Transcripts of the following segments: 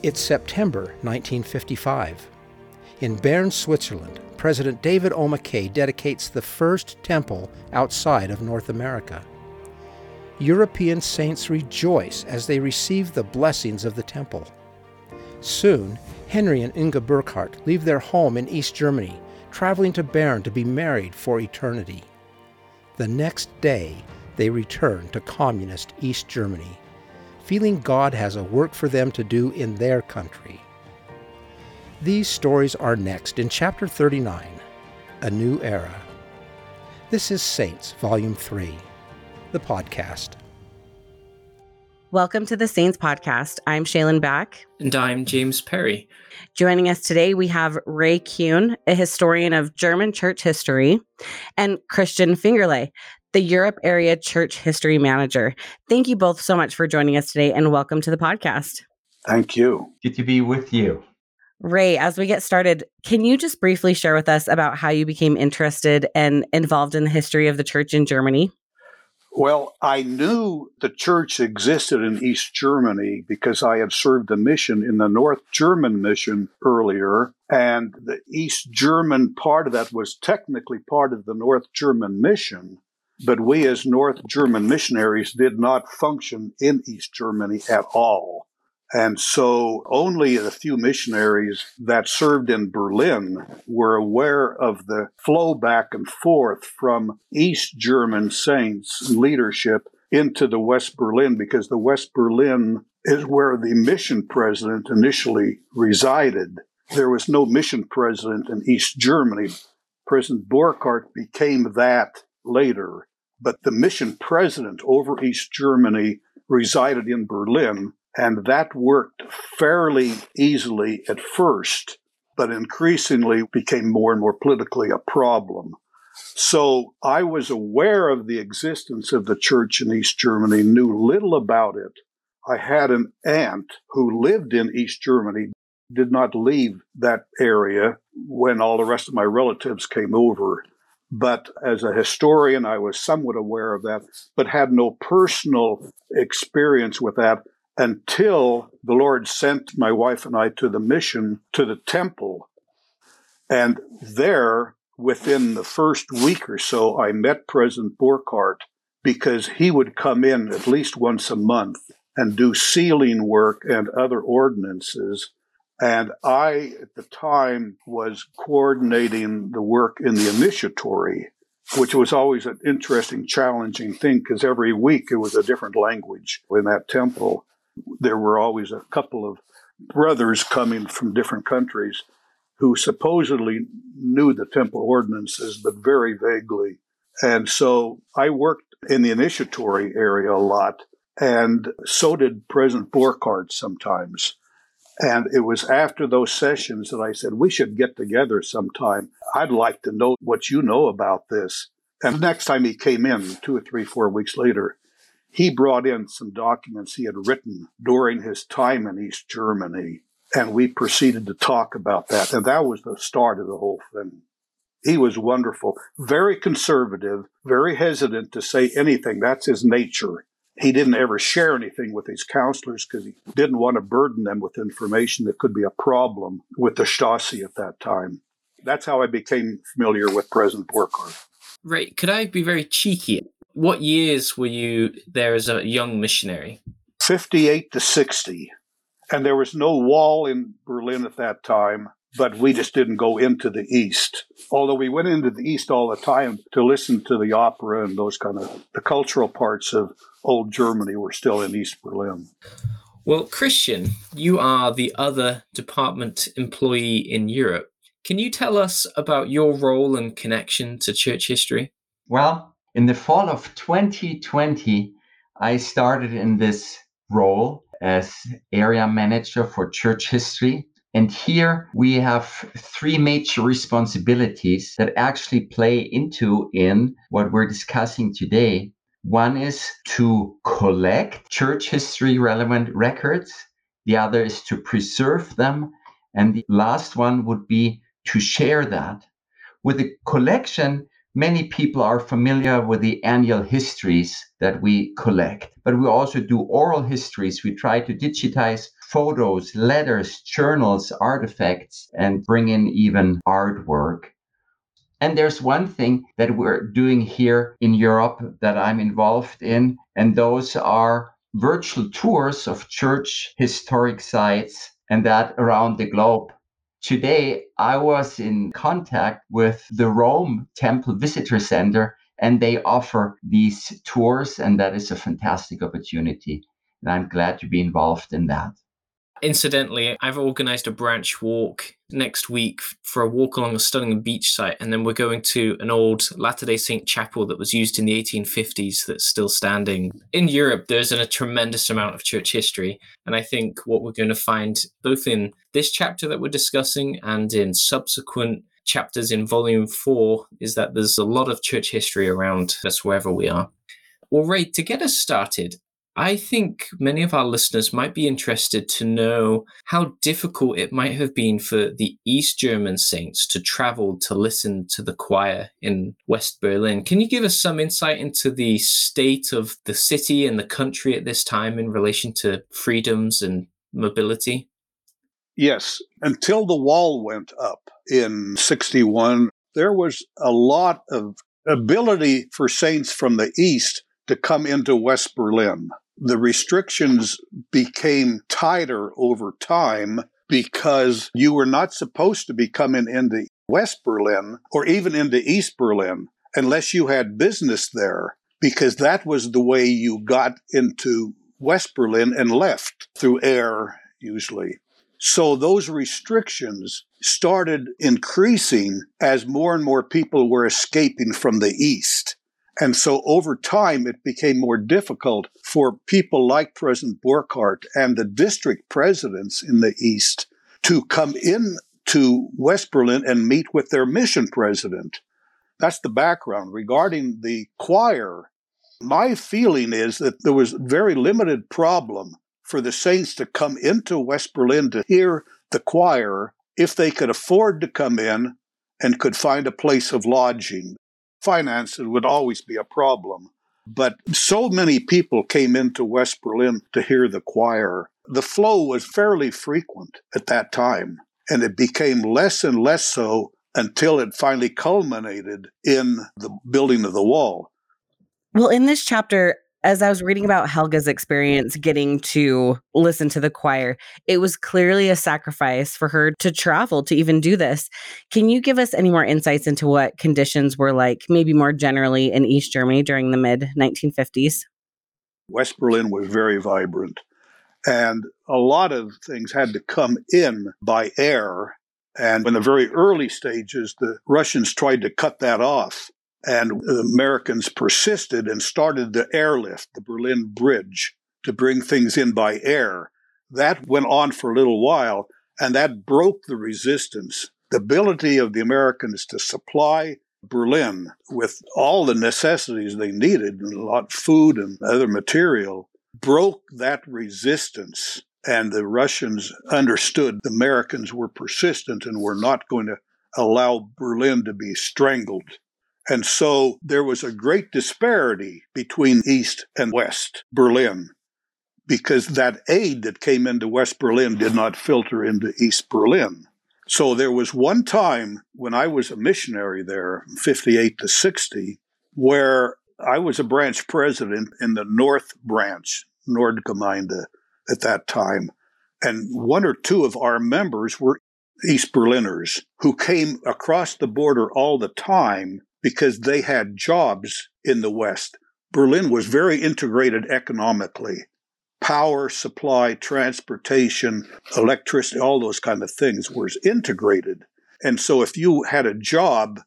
It's September 1955. In Bern, Switzerland, President David O. McKay dedicates the first temple outside of North America. European saints rejoice as they receive the blessings of the temple. Soon, Henry and Inge Burkhardt leave their home in East Germany, traveling to Bern to be married for eternity. The next day, they return to communist East Germany, feeling God has a work for them to do in their country. These stories are next in Chapter 39 A New Era. This is Saints, Volume 3, the podcast. Welcome to the Saints Podcast. I'm Shaylin Back. And I'm James Perry. Joining us today, we have Ray Kuhn, a historian of German church history, and Christian Fingerle, the Europe Area Church History Manager. Thank you both so much for joining us today and welcome to the podcast. Thank you. Good to be with you. Ray, as we get started, can you just briefly share with us about how you became interested and involved in the history of the church in Germany? Well, I knew the church existed in East Germany because I had served a mission in the North German mission earlier. And the East German part of that was technically part of the North German mission. But we, as North German missionaries, did not function in East Germany at all. And so only a few missionaries that served in Berlin were aware of the flow back and forth from East German saints leadership into the West Berlin because the West Berlin is where the mission president initially resided. There was no mission president in East Germany. President Burkhardt became that later. But the mission president over East Germany resided in Berlin and that worked fairly easily at first, but increasingly became more and more politically a problem. So I was aware of the existence of the church in East Germany, knew little about it. I had an aunt who lived in East Germany, did not leave that area when all the rest of my relatives came over. But as a historian, I was somewhat aware of that, but had no personal experience with that until the Lord sent my wife and I to the mission to the temple. And there, within the first week or so, I met President Burkhardt because he would come in at least once a month and do sealing work and other ordinances. And I, at the time, was coordinating the work in the initiatory, which was always an interesting, challenging thing because every week it was a different language in that temple there were always a couple of brothers coming from different countries who supposedly knew the temple ordinances, but very vaguely. And so I worked in the initiatory area a lot, and so did President Burkhardt sometimes. And it was after those sessions that I said, we should get together sometime. I'd like to know what you know about this. And the next time he came in, two or three, four weeks later, he brought in some documents he had written during his time in East Germany, and we proceeded to talk about that. And that was the start of the whole thing. He was wonderful, very conservative, very hesitant to say anything. That's his nature. He didn't ever share anything with his counselors because he didn't want to burden them with information that could be a problem with the Stasi at that time. That's how I became familiar with President Burkhardt. Right. Could I be very cheeky what years were you there as a young missionary? 58 to 60. And there was no wall in Berlin at that time, but we just didn't go into the East. Although we went into the East all the time to listen to the opera and those kind of the cultural parts of old Germany were still in East Berlin. Well, Christian, you are the other department employee in Europe. Can you tell us about your role and connection to church history? Well, in the fall of 2020, I started in this role as area manager for church history. And here we have three major responsibilities that actually play into in what we're discussing today. One is to collect church history relevant records. The other is to preserve them. And the last one would be to share that. With the collection, Many people are familiar with the annual histories that we collect, but we also do oral histories. We try to digitize photos, letters, journals, artifacts, and bring in even artwork. And there's one thing that we're doing here in Europe that I'm involved in, and those are virtual tours of church historic sites and that around the globe. Today, I was in contact with the Rome Temple Visitor Center, and they offer these tours, and that is a fantastic opportunity. And I'm glad to be involved in that. Incidentally, I've organized a branch walk next week for a walk along a stunning beach site, and then we're going to an old Latter day Saint chapel that was used in the 1850s that's still standing. In Europe, there's a tremendous amount of church history, and I think what we're going to find both in this chapter that we're discussing and in subsequent chapters in volume four is that there's a lot of church history around us wherever we are. Well, Ray, to get us started, I think many of our listeners might be interested to know how difficult it might have been for the East German saints to travel to listen to the choir in West Berlin. Can you give us some insight into the state of the city and the country at this time in relation to freedoms and mobility? Yes. Until the wall went up in 61, there was a lot of ability for saints from the East to come into West Berlin the restrictions became tighter over time because you were not supposed to be coming into West Berlin or even into East Berlin unless you had business there, because that was the way you got into West Berlin and left through air, usually. So those restrictions started increasing as more and more people were escaping from the East. And so over time, it became more difficult for people like President Burkhardt and the district presidents in the East to come in to West Berlin and meet with their mission president. That's the background. Regarding the choir, my feeling is that there was very limited problem for the saints to come into West Berlin to hear the choir if they could afford to come in and could find a place of lodging finances would always be a problem. But so many people came into West Berlin to hear the choir. The flow was fairly frequent at that time, and it became less and less so until it finally culminated in the building of the wall. Well, in this chapter, as I was reading about Helga's experience getting to listen to the choir, it was clearly a sacrifice for her to travel to even do this. Can you give us any more insights into what conditions were like, maybe more generally in East Germany during the mid 1950s? West Berlin was very vibrant, and a lot of things had to come in by air. And in the very early stages, the Russians tried to cut that off and the Americans persisted and started the airlift, the Berlin Bridge, to bring things in by air. That went on for a little while, and that broke the resistance. The ability of the Americans to supply Berlin with all the necessities they needed, a lot of food and other material, broke that resistance. And the Russians understood the Americans were persistent and were not going to allow Berlin to be strangled and so there was a great disparity between East and West Berlin because that aid that came into West Berlin did not filter into East Berlin. So there was one time when I was a missionary there, 58 to 60, where I was a branch president in the North Branch, Nordgemeinde, at that time. And one or two of our members were East Berliners who came across the border all the time because they had jobs in the West. Berlin was very integrated economically. Power supply, transportation, electricity, all those kind of things was integrated. And so if you had a job,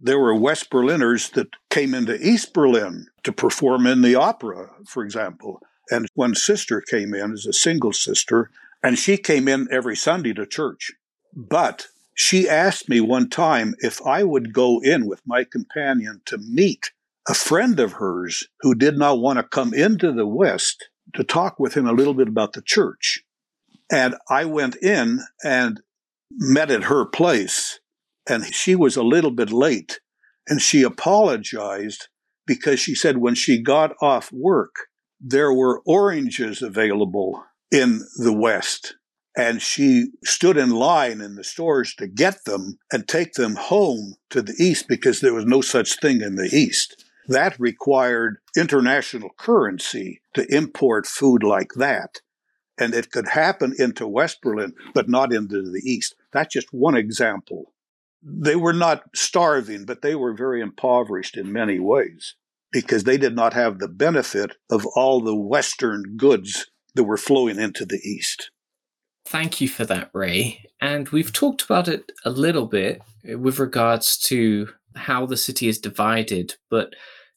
there were West Berliners that came into East Berlin to perform in the opera, for example. And one sister came in as a single sister, and she came in every Sunday to church. But she asked me one time if I would go in with my companion to meet a friend of hers who did not want to come into the West to talk with him a little bit about the church. And I went in and met at her place, and she was a little bit late. And she apologized because she said when she got off work, there were oranges available in the West. And she stood in line in the stores to get them and take them home to the East because there was no such thing in the East. That required international currency to import food like that. And it could happen into West Berlin, but not into the East. That's just one example. They were not starving, but they were very impoverished in many ways because they did not have the benefit of all the Western goods that were flowing into the East. Thank you for that, Ray. And we've talked about it a little bit uh, with regards to how the city is divided, but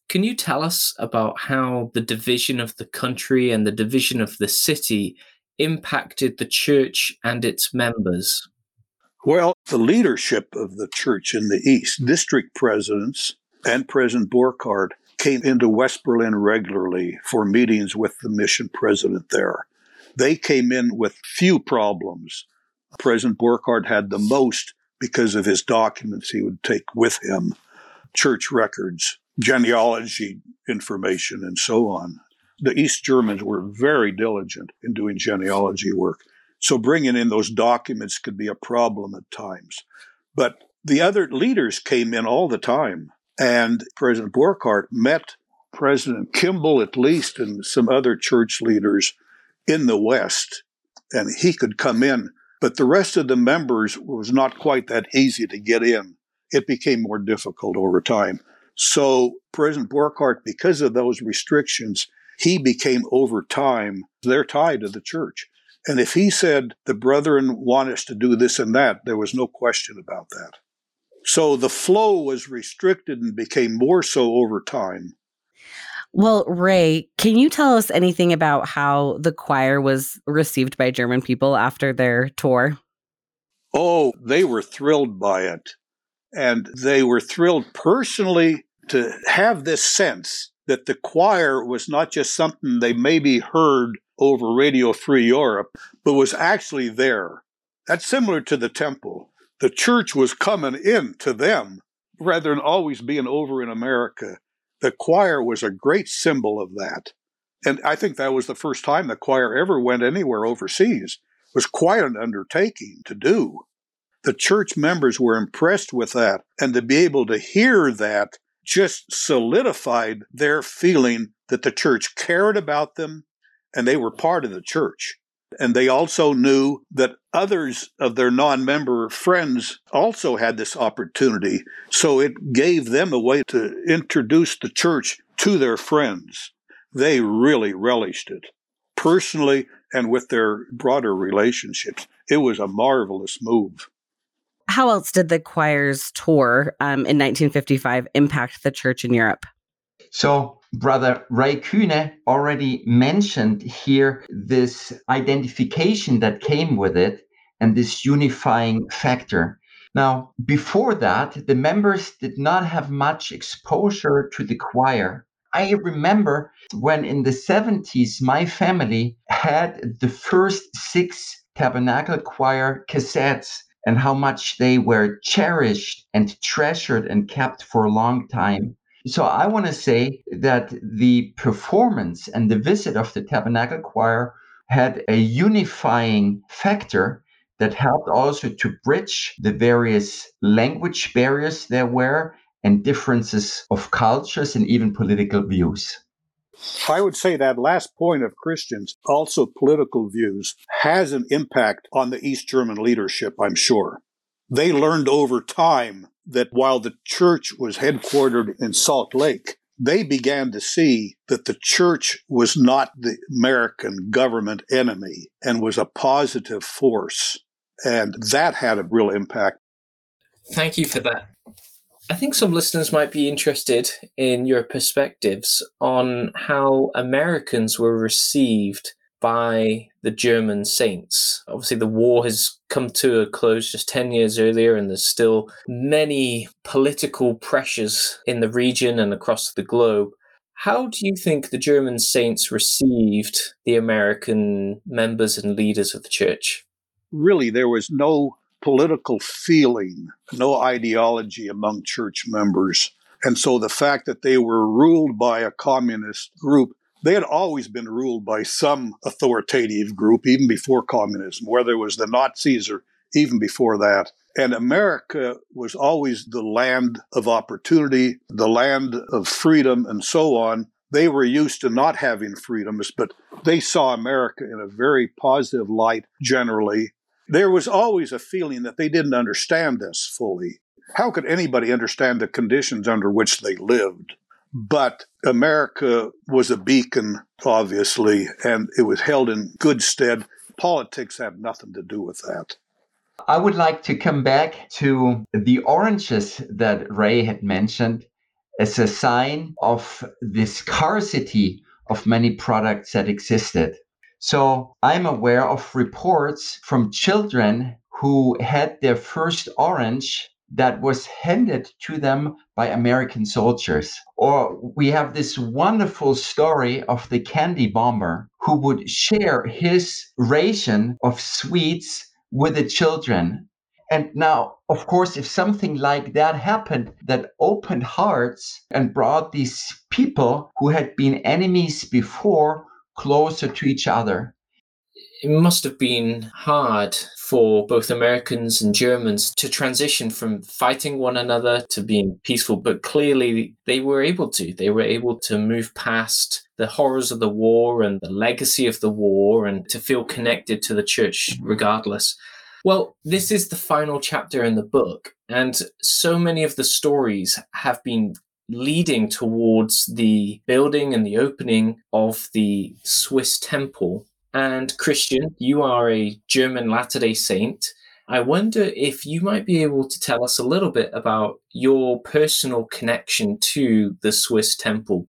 can you tell us about how the division of the country and the division of the city impacted the church and its members? Well, the leadership of the church in the East, district presidents and President Burkhardt, came into West Berlin regularly for meetings with the mission president there. They came in with few problems. President Burkhardt had the most because of his documents he would take with him church records, genealogy information, and so on. The East Germans were very diligent in doing genealogy work. So bringing in those documents could be a problem at times. But the other leaders came in all the time. And President Burkhardt met President Kimball, at least, and some other church leaders in the West. And he could come in. But the rest of the members was not quite that easy to get in. It became more difficult over time. So President Burkhardt, because of those restrictions, he became over time, their tie to the church. And if he said the brethren want us to do this and that, there was no question about that. So the flow was restricted and became more so over time. Well, Ray, can you tell us anything about how the choir was received by German people after their tour? Oh, they were thrilled by it. And they were thrilled personally to have this sense that the choir was not just something they maybe heard over Radio Free Europe, but was actually there. That's similar to the temple the church was coming in to them rather than always being over in America. The choir was a great symbol of that. And I think that was the first time the choir ever went anywhere overseas. It was quite an undertaking to do. The church members were impressed with that, and to be able to hear that just solidified their feeling that the church cared about them and they were part of the church. And they also knew that others of their non member friends also had this opportunity. So it gave them a way to introduce the church to their friends. They really relished it personally and with their broader relationships. It was a marvelous move. How else did the choir's tour um, in 1955 impact the church in Europe? So, Brother Ray Kühne already mentioned here this identification that came with it and this unifying factor. Now, before that, the members did not have much exposure to the choir. I remember when in the 70s, my family had the first six tabernacle choir cassettes and how much they were cherished and treasured and kept for a long time. So I want to say that the performance and the visit of the Tabernacle Choir had a unifying factor that helped also to bridge the various language barriers there were and differences of cultures and even political views. I would say that last point of Christians, also political views, has an impact on the East German leadership, I'm sure. They learned over time that while the church was headquartered in Salt Lake, they began to see that the church was not the American government enemy and was a positive force. And that had a real impact. Thank you for that. I think some listeners might be interested in your perspectives on how Americans were received by the German saints. Obviously, the war has come to a close just 10 years earlier, and there's still many political pressures in the region and across the globe. How do you think the German saints received the American members and leaders of the church? Really, there was no political feeling, no ideology among church members. And so the fact that they were ruled by a communist group they had always been ruled by some authoritative group, even before communism, whether it was the Nazis or even before that. And America was always the land of opportunity, the land of freedom, and so on. They were used to not having freedoms, but they saw America in a very positive light generally. There was always a feeling that they didn't understand this fully. How could anybody understand the conditions under which they lived? But America was a beacon, obviously, and it was held in good stead. Politics had nothing to do with that. I would like to come back to the oranges that Ray had mentioned as a sign of the scarcity of many products that existed. So I'm aware of reports from children who had their first orange that was handed to them by American soldiers. Or we have this wonderful story of the candy bomber who would share his ration of sweets with the children. And now, of course, if something like that happened, that opened hearts and brought these people who had been enemies before closer to each other. It must have been hard for both Americans and Germans to transition from fighting one another to being peaceful, but clearly they were able to. They were able to move past the horrors of the war and the legacy of the war and to feel connected to the church regardless. Well, this is the final chapter in the book, and so many of the stories have been leading towards the building and the opening of the Swiss temple and Christian, you are a German Latter day Saint. I wonder if you might be able to tell us a little bit about your personal connection to the Swiss temple.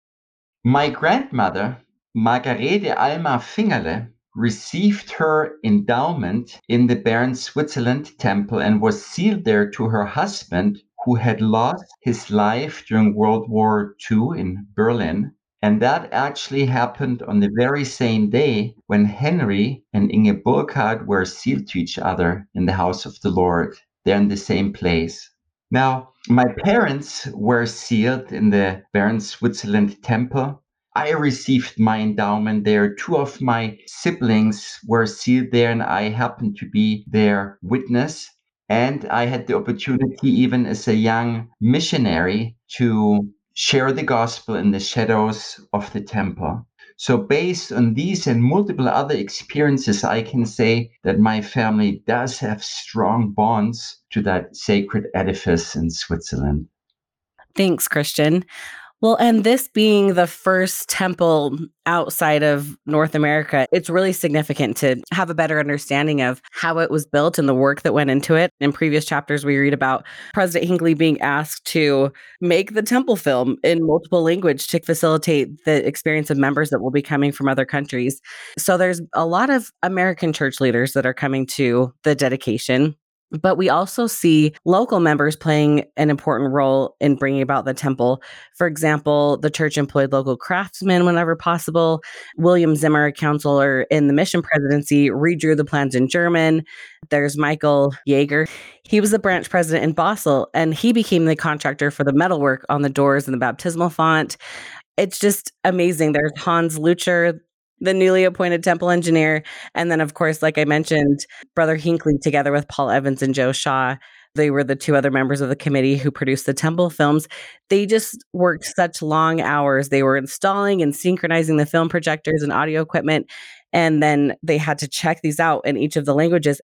My grandmother, Margarete Alma Fingerle, received her endowment in the Bern, Switzerland temple and was sealed there to her husband, who had lost his life during World War II in Berlin. And that actually happened on the very same day when Henry and Inge Burkhardt were sealed to each other in the house of the Lord. They're in the same place. Now, my parents were sealed in the Bern, Switzerland temple. I received my endowment there. Two of my siblings were sealed there, and I happened to be their witness. And I had the opportunity, even as a young missionary, to share the gospel in the shadows of the temple. So, based on these and multiple other experiences, I can say that my family does have strong bonds to that sacred edifice in Switzerland. Thanks, Christian. Well, and this being the first temple outside of North America, it's really significant to have a better understanding of how it was built and the work that went into it. In previous chapters, we read about President Hinckley being asked to make the temple film in multiple language to facilitate the experience of members that will be coming from other countries. So there's a lot of American church leaders that are coming to the dedication but we also see local members playing an important role in bringing about the temple. For example, the church employed local craftsmen whenever possible. William Zimmer, a counselor in the mission presidency, redrew the plans in German. There's Michael Jaeger. He was the branch president in Basel, and he became the contractor for the metalwork on the doors and the baptismal font. It's just amazing. There's Hans Leutscher, the newly appointed temple engineer. And then, of course, like I mentioned, Brother Hinckley, together with Paul Evans and Joe Shaw, they were the two other members of the committee who produced the temple films. They just worked such long hours. They were installing and synchronizing the film projectors and audio equipment. And then they had to check these out in each of the languages.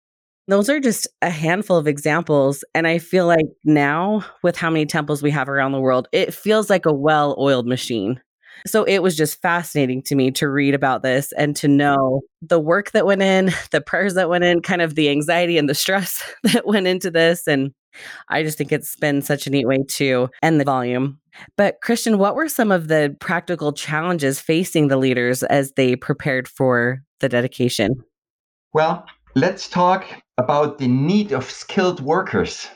Those are just a handful of examples. And I feel like now, with how many temples we have around the world, it feels like a well oiled machine. So it was just fascinating to me to read about this and to know the work that went in, the prayers that went in, kind of the anxiety and the stress that went into this. And I just think it's been such a neat way to end the volume. But, Christian, what were some of the practical challenges facing the leaders as they prepared for the dedication? Well, let's talk about the need of skilled workers.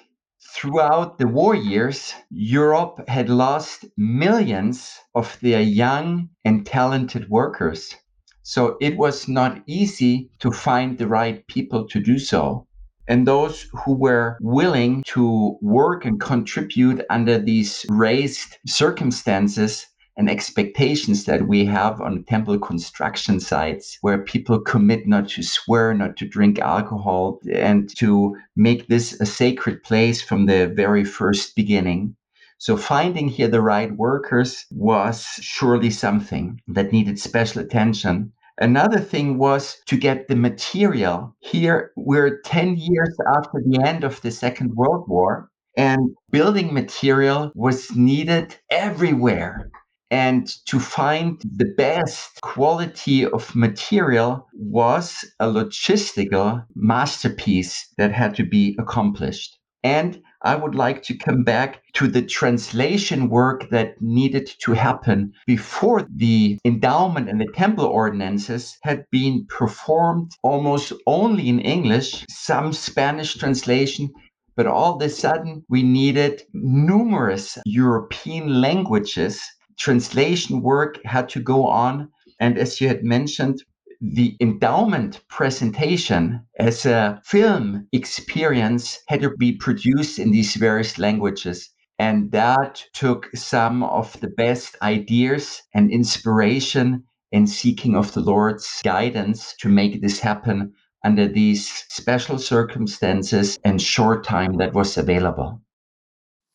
Throughout the war years, Europe had lost millions of their young and talented workers. So it was not easy to find the right people to do so. And those who were willing to work and contribute under these raised circumstances and expectations that we have on temple construction sites where people commit not to swear, not to drink alcohol, and to make this a sacred place from the very first beginning. So finding here the right workers was surely something that needed special attention. Another thing was to get the material. Here, we're 10 years after the end of the Second World War, and building material was needed everywhere. And to find the best quality of material was a logistical masterpiece that had to be accomplished. And I would like to come back to the translation work that needed to happen before the endowment and the temple ordinances had been performed almost only in English, some Spanish translation, but all of a sudden we needed numerous European languages translation work had to go on. And as you had mentioned, the endowment presentation as a film experience had to be produced in these various languages. And that took some of the best ideas and inspiration and seeking of the Lord's guidance to make this happen under these special circumstances and short time that was available.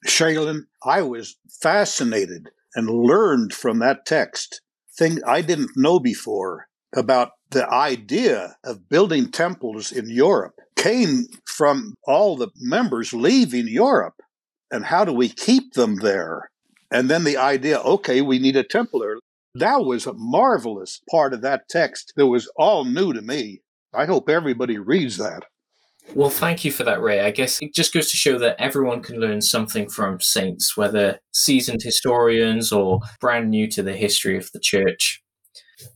Shaylin, I was fascinated and learned from that text things I didn't know before about the idea of building temples in Europe came from all the members leaving Europe. And how do we keep them there? And then the idea, okay, we need a temple there. That was a marvelous part of that text that was all new to me. I hope everybody reads that. Well, thank you for that, Ray. I guess it just goes to show that everyone can learn something from saints, whether seasoned historians or brand new to the history of the church.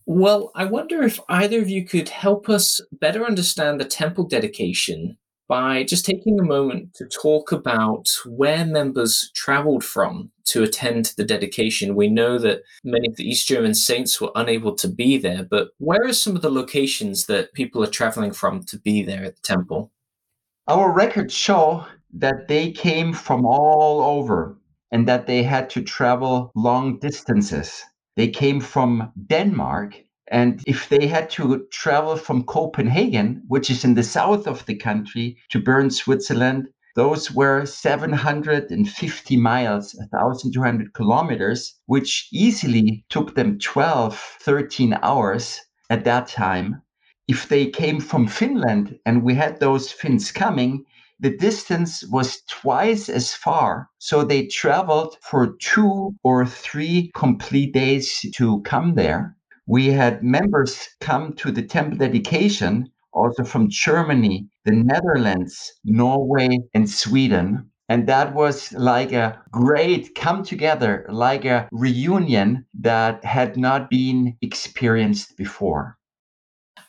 Well, I wonder if either of you could help us better understand the temple dedication by just taking a moment to talk about where members traveled from to attend the dedication. We know that many of the East German saints were unable to be there, but where are some of the locations that people are traveling from to be there at the temple? Our records show that they came from all over and that they had to travel long distances. They came from Denmark. And if they had to travel from Copenhagen, which is in the south of the country, to Bern, Switzerland, those were 750 miles, 1,200 kilometers, which easily took them 12, 13 hours at that time. If they came from Finland and we had those Finns coming, the distance was twice as far. So they traveled for two or three complete days to come there. We had members come to the temple dedication also from Germany, the Netherlands, Norway, and Sweden. And that was like a great come together, like a reunion that had not been experienced before.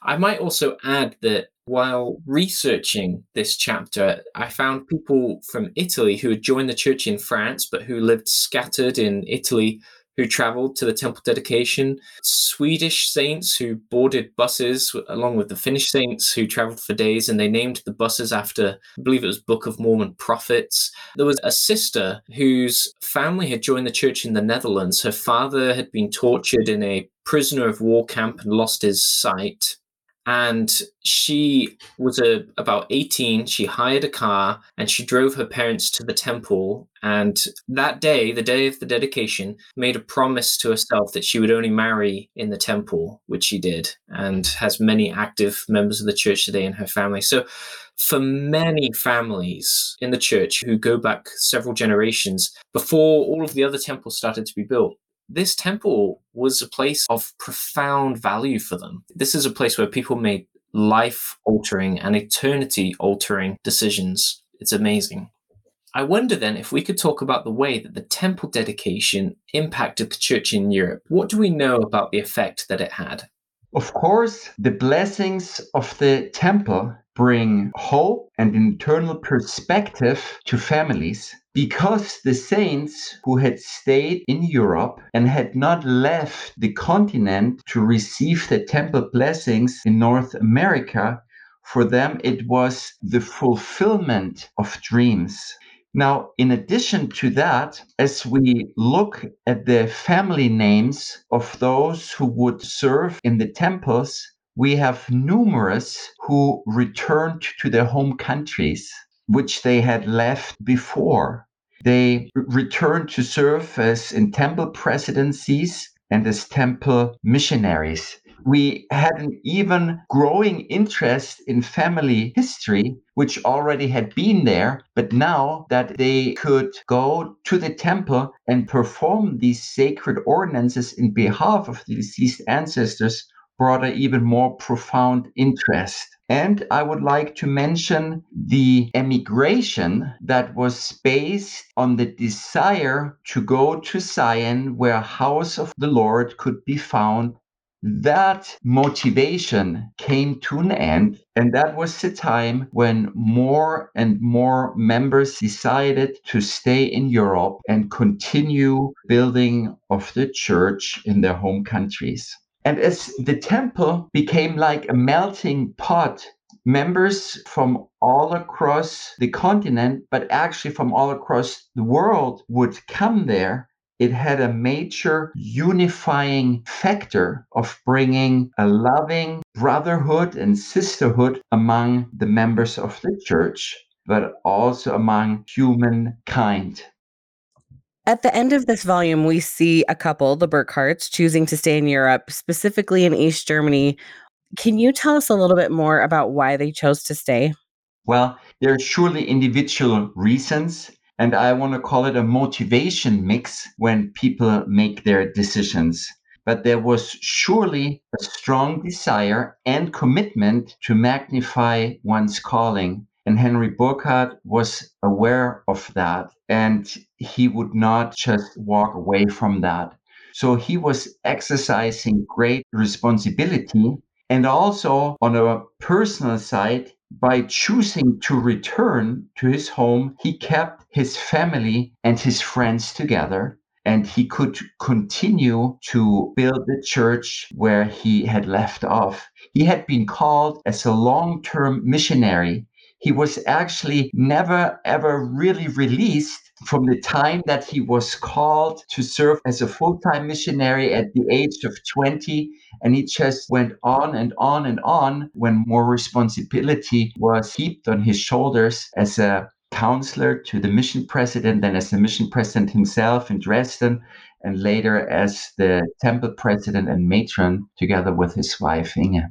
I might also add that while researching this chapter, I found people from Italy who had joined the church in France, but who lived scattered in Italy, who traveled to the temple dedication, Swedish saints who boarded buses along with the Finnish saints who traveled for days, and they named the buses after, I believe it was Book of Mormon prophets. There was a sister whose family had joined the church in the Netherlands. Her father had been tortured in a prisoner of war camp and lost his sight and she was a, about 18 she hired a car and she drove her parents to the temple. And that day the day of the dedication made a promise to herself that she would only marry in the temple which she did and has many active members of the church today in her family. So for many families in the church who go back several generations before all of the other temples started to be built this temple was a place of profound value for them. This is a place where people made life altering and eternity altering decisions. It's amazing. I wonder then if we could talk about the way that the temple dedication impacted the church in Europe. What do we know about the effect that it had? Of course, the blessings of the temple bring hope and internal perspective to families because the saints who had stayed in Europe and had not left the continent to receive the temple blessings in North America, for them it was the fulfillment of dreams. Now, in addition to that, as we look at the family names of those who would serve in the temples, we have numerous who returned to their home countries, which they had left before. They returned to serve as in temple presidencies and as temple missionaries we had an even growing interest in family history, which already had been there. But now that they could go to the temple and perform these sacred ordinances in behalf of the deceased ancestors, brought an even more profound interest. And I would like to mention the emigration that was based on the desire to go to Zion, where house of the Lord could be found that motivation came to an end. And that was the time when more and more members decided to stay in Europe and continue building of the church in their home countries. And as the temple became like a melting pot, members from all across the continent, but actually from all across the world would come there it had a major unifying factor of bringing a loving brotherhood and sisterhood among the members of the church, but also among humankind. At the end of this volume, we see a couple, the Burkhardts, choosing to stay in Europe, specifically in East Germany. Can you tell us a little bit more about why they chose to stay? Well, there are surely individual reasons and I want to call it a motivation mix when people make their decisions. But there was surely a strong desire and commitment to magnify one's calling. And Henry Burkhardt was aware of that. And he would not just walk away from that. So he was exercising great responsibility. And also on a personal side, by choosing to return to his home, he kept his family and his friends together. And he could continue to build the church where he had left off. He had been called as a long term missionary. He was actually never ever really released from the time that he was called to serve as a full time missionary at the age of 20. And he just went on and on and on when more responsibility was heaped on his shoulders as a counselor to the mission president, then as the mission president himself in Dresden, and later as the temple president and matron together with his wife, Inge.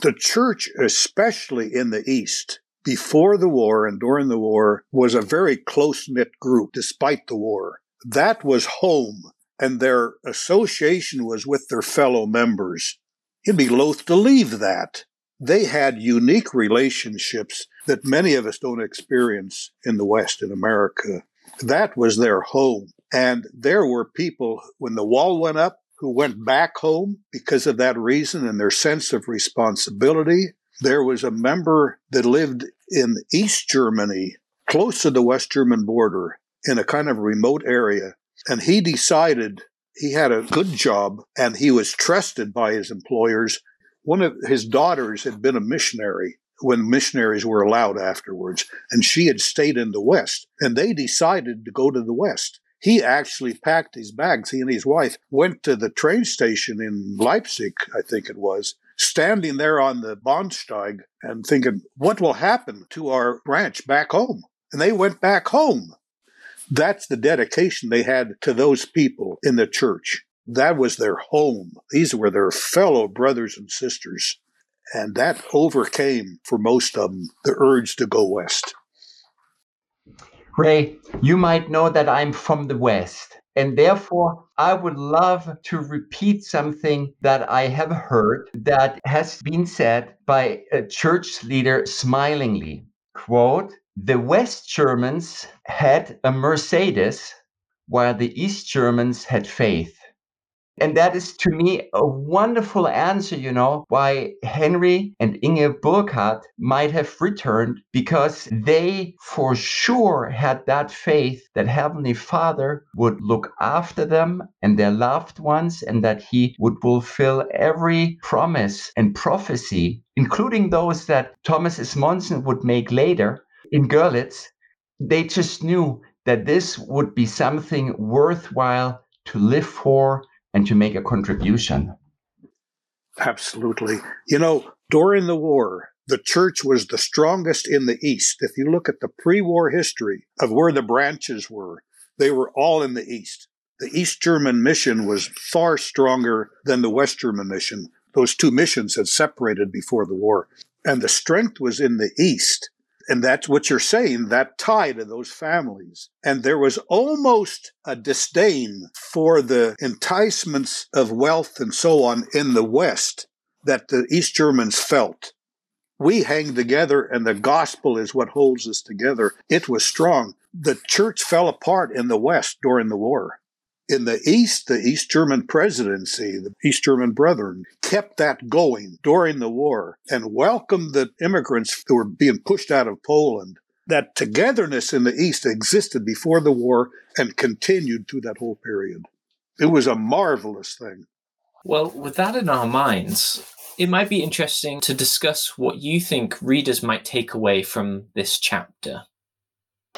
The church, especially in the East, before the war and during the war was a very close knit group despite the war. That was home, and their association was with their fellow members. You'd be loath to leave that. They had unique relationships that many of us don't experience in the West, in America. That was their home. And there were people, when the wall went up, who went back home because of that reason and their sense of responsibility there was a member that lived in East Germany, close to the West German border, in a kind of remote area. And he decided he had a good job and he was trusted by his employers. One of his daughters had been a missionary when missionaries were allowed afterwards, and she had stayed in the West. And they decided to go to the West. He actually packed his bags. He and his wife went to the train station in Leipzig, I think it was, standing there on the Bahnsteig and thinking, what will happen to our branch back home? And they went back home. That's the dedication they had to those people in the church. That was their home. These were their fellow brothers and sisters. And that overcame, for most of them, the urge to go west. Ray, you might know that I'm from the West. And therefore, I would love to repeat something that I have heard that has been said by a church leader smilingly. Quote, the West Germans had a Mercedes while the East Germans had faith. And that is to me a wonderful answer, you know, why Henry and Inge Burkhardt might have returned because they for sure had that faith that Heavenly Father would look after them and their loved ones and that He would fulfill every promise and prophecy, including those that Thomas S. Monson would make later in Görlitz they just knew that this would be something worthwhile to live for and to make a contribution. Absolutely. You know, during the war, the church was the strongest in the East. If you look at the pre war history of where the branches were, they were all in the East. The East German mission was far stronger than the West German mission. Those two missions had separated before the war. And the strength was in the East. And that's what you're saying, that tie to those families. And there was almost a disdain for the enticements of wealth and so on in the West that the East Germans felt. We hang together, and the gospel is what holds us together. It was strong. The church fell apart in the West during the war. In the East, the East German presidency, the East German Brethren, kept that going during the war and welcomed the immigrants who were being pushed out of Poland. That togetherness in the East existed before the war and continued through that whole period. It was a marvelous thing. Well, with that in our minds, it might be interesting to discuss what you think readers might take away from this chapter.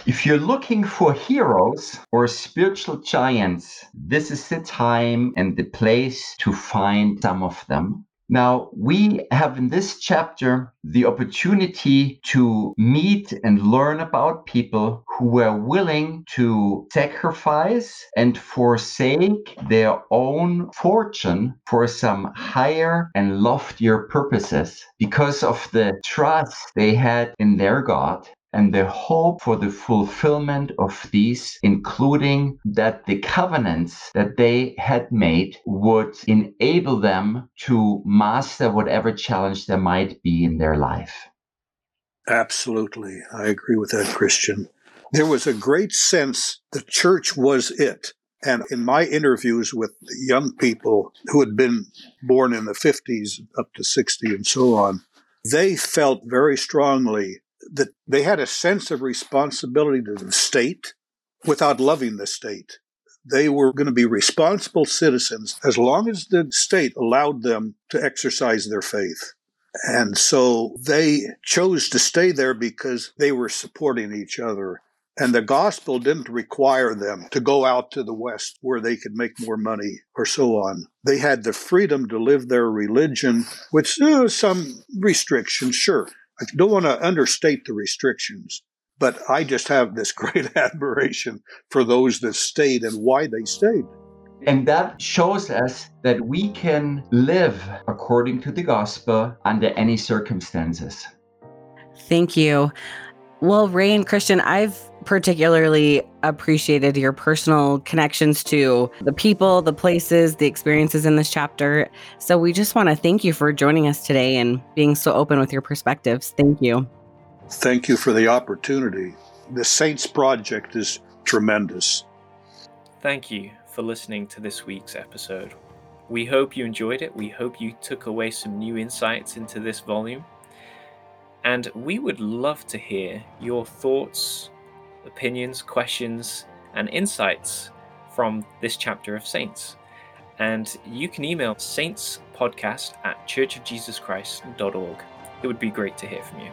If you're looking for heroes or spiritual giants, this is the time and the place to find some of them. Now, we have in this chapter the opportunity to meet and learn about people who were willing to sacrifice and forsake their own fortune for some higher and loftier purposes because of the trust they had in their God and the hope for the fulfillment of these, including that the covenants that they had made would enable them to master whatever challenge there might be in their life. Absolutely. I agree with that, Christian. There was a great sense the church was it. And in my interviews with young people who had been born in the 50s up to 60 and so on, they felt very strongly that they had a sense of responsibility to the state without loving the state. They were going to be responsible citizens as long as the state allowed them to exercise their faith. And so they chose to stay there because they were supporting each other. And the gospel didn't require them to go out to the West where they could make more money or so on. They had the freedom to live their religion with uh, some restrictions, sure. I don't want to understate the restrictions, but I just have this great admiration for those that stayed and why they stayed. And that shows us that we can live according to the gospel under any circumstances. Thank you. Well, Ray and Christian, I've particularly appreciated your personal connections to the people, the places, the experiences in this chapter. So we just want to thank you for joining us today and being so open with your perspectives. Thank you. Thank you for the opportunity. The Saints Project is tremendous. Thank you for listening to this week's episode. We hope you enjoyed it. We hope you took away some new insights into this volume. And we would love to hear your thoughts, opinions, questions, and insights from this chapter of Saints. And you can email saintspodcast at churchofjesuschrist.org. It would be great to hear from you.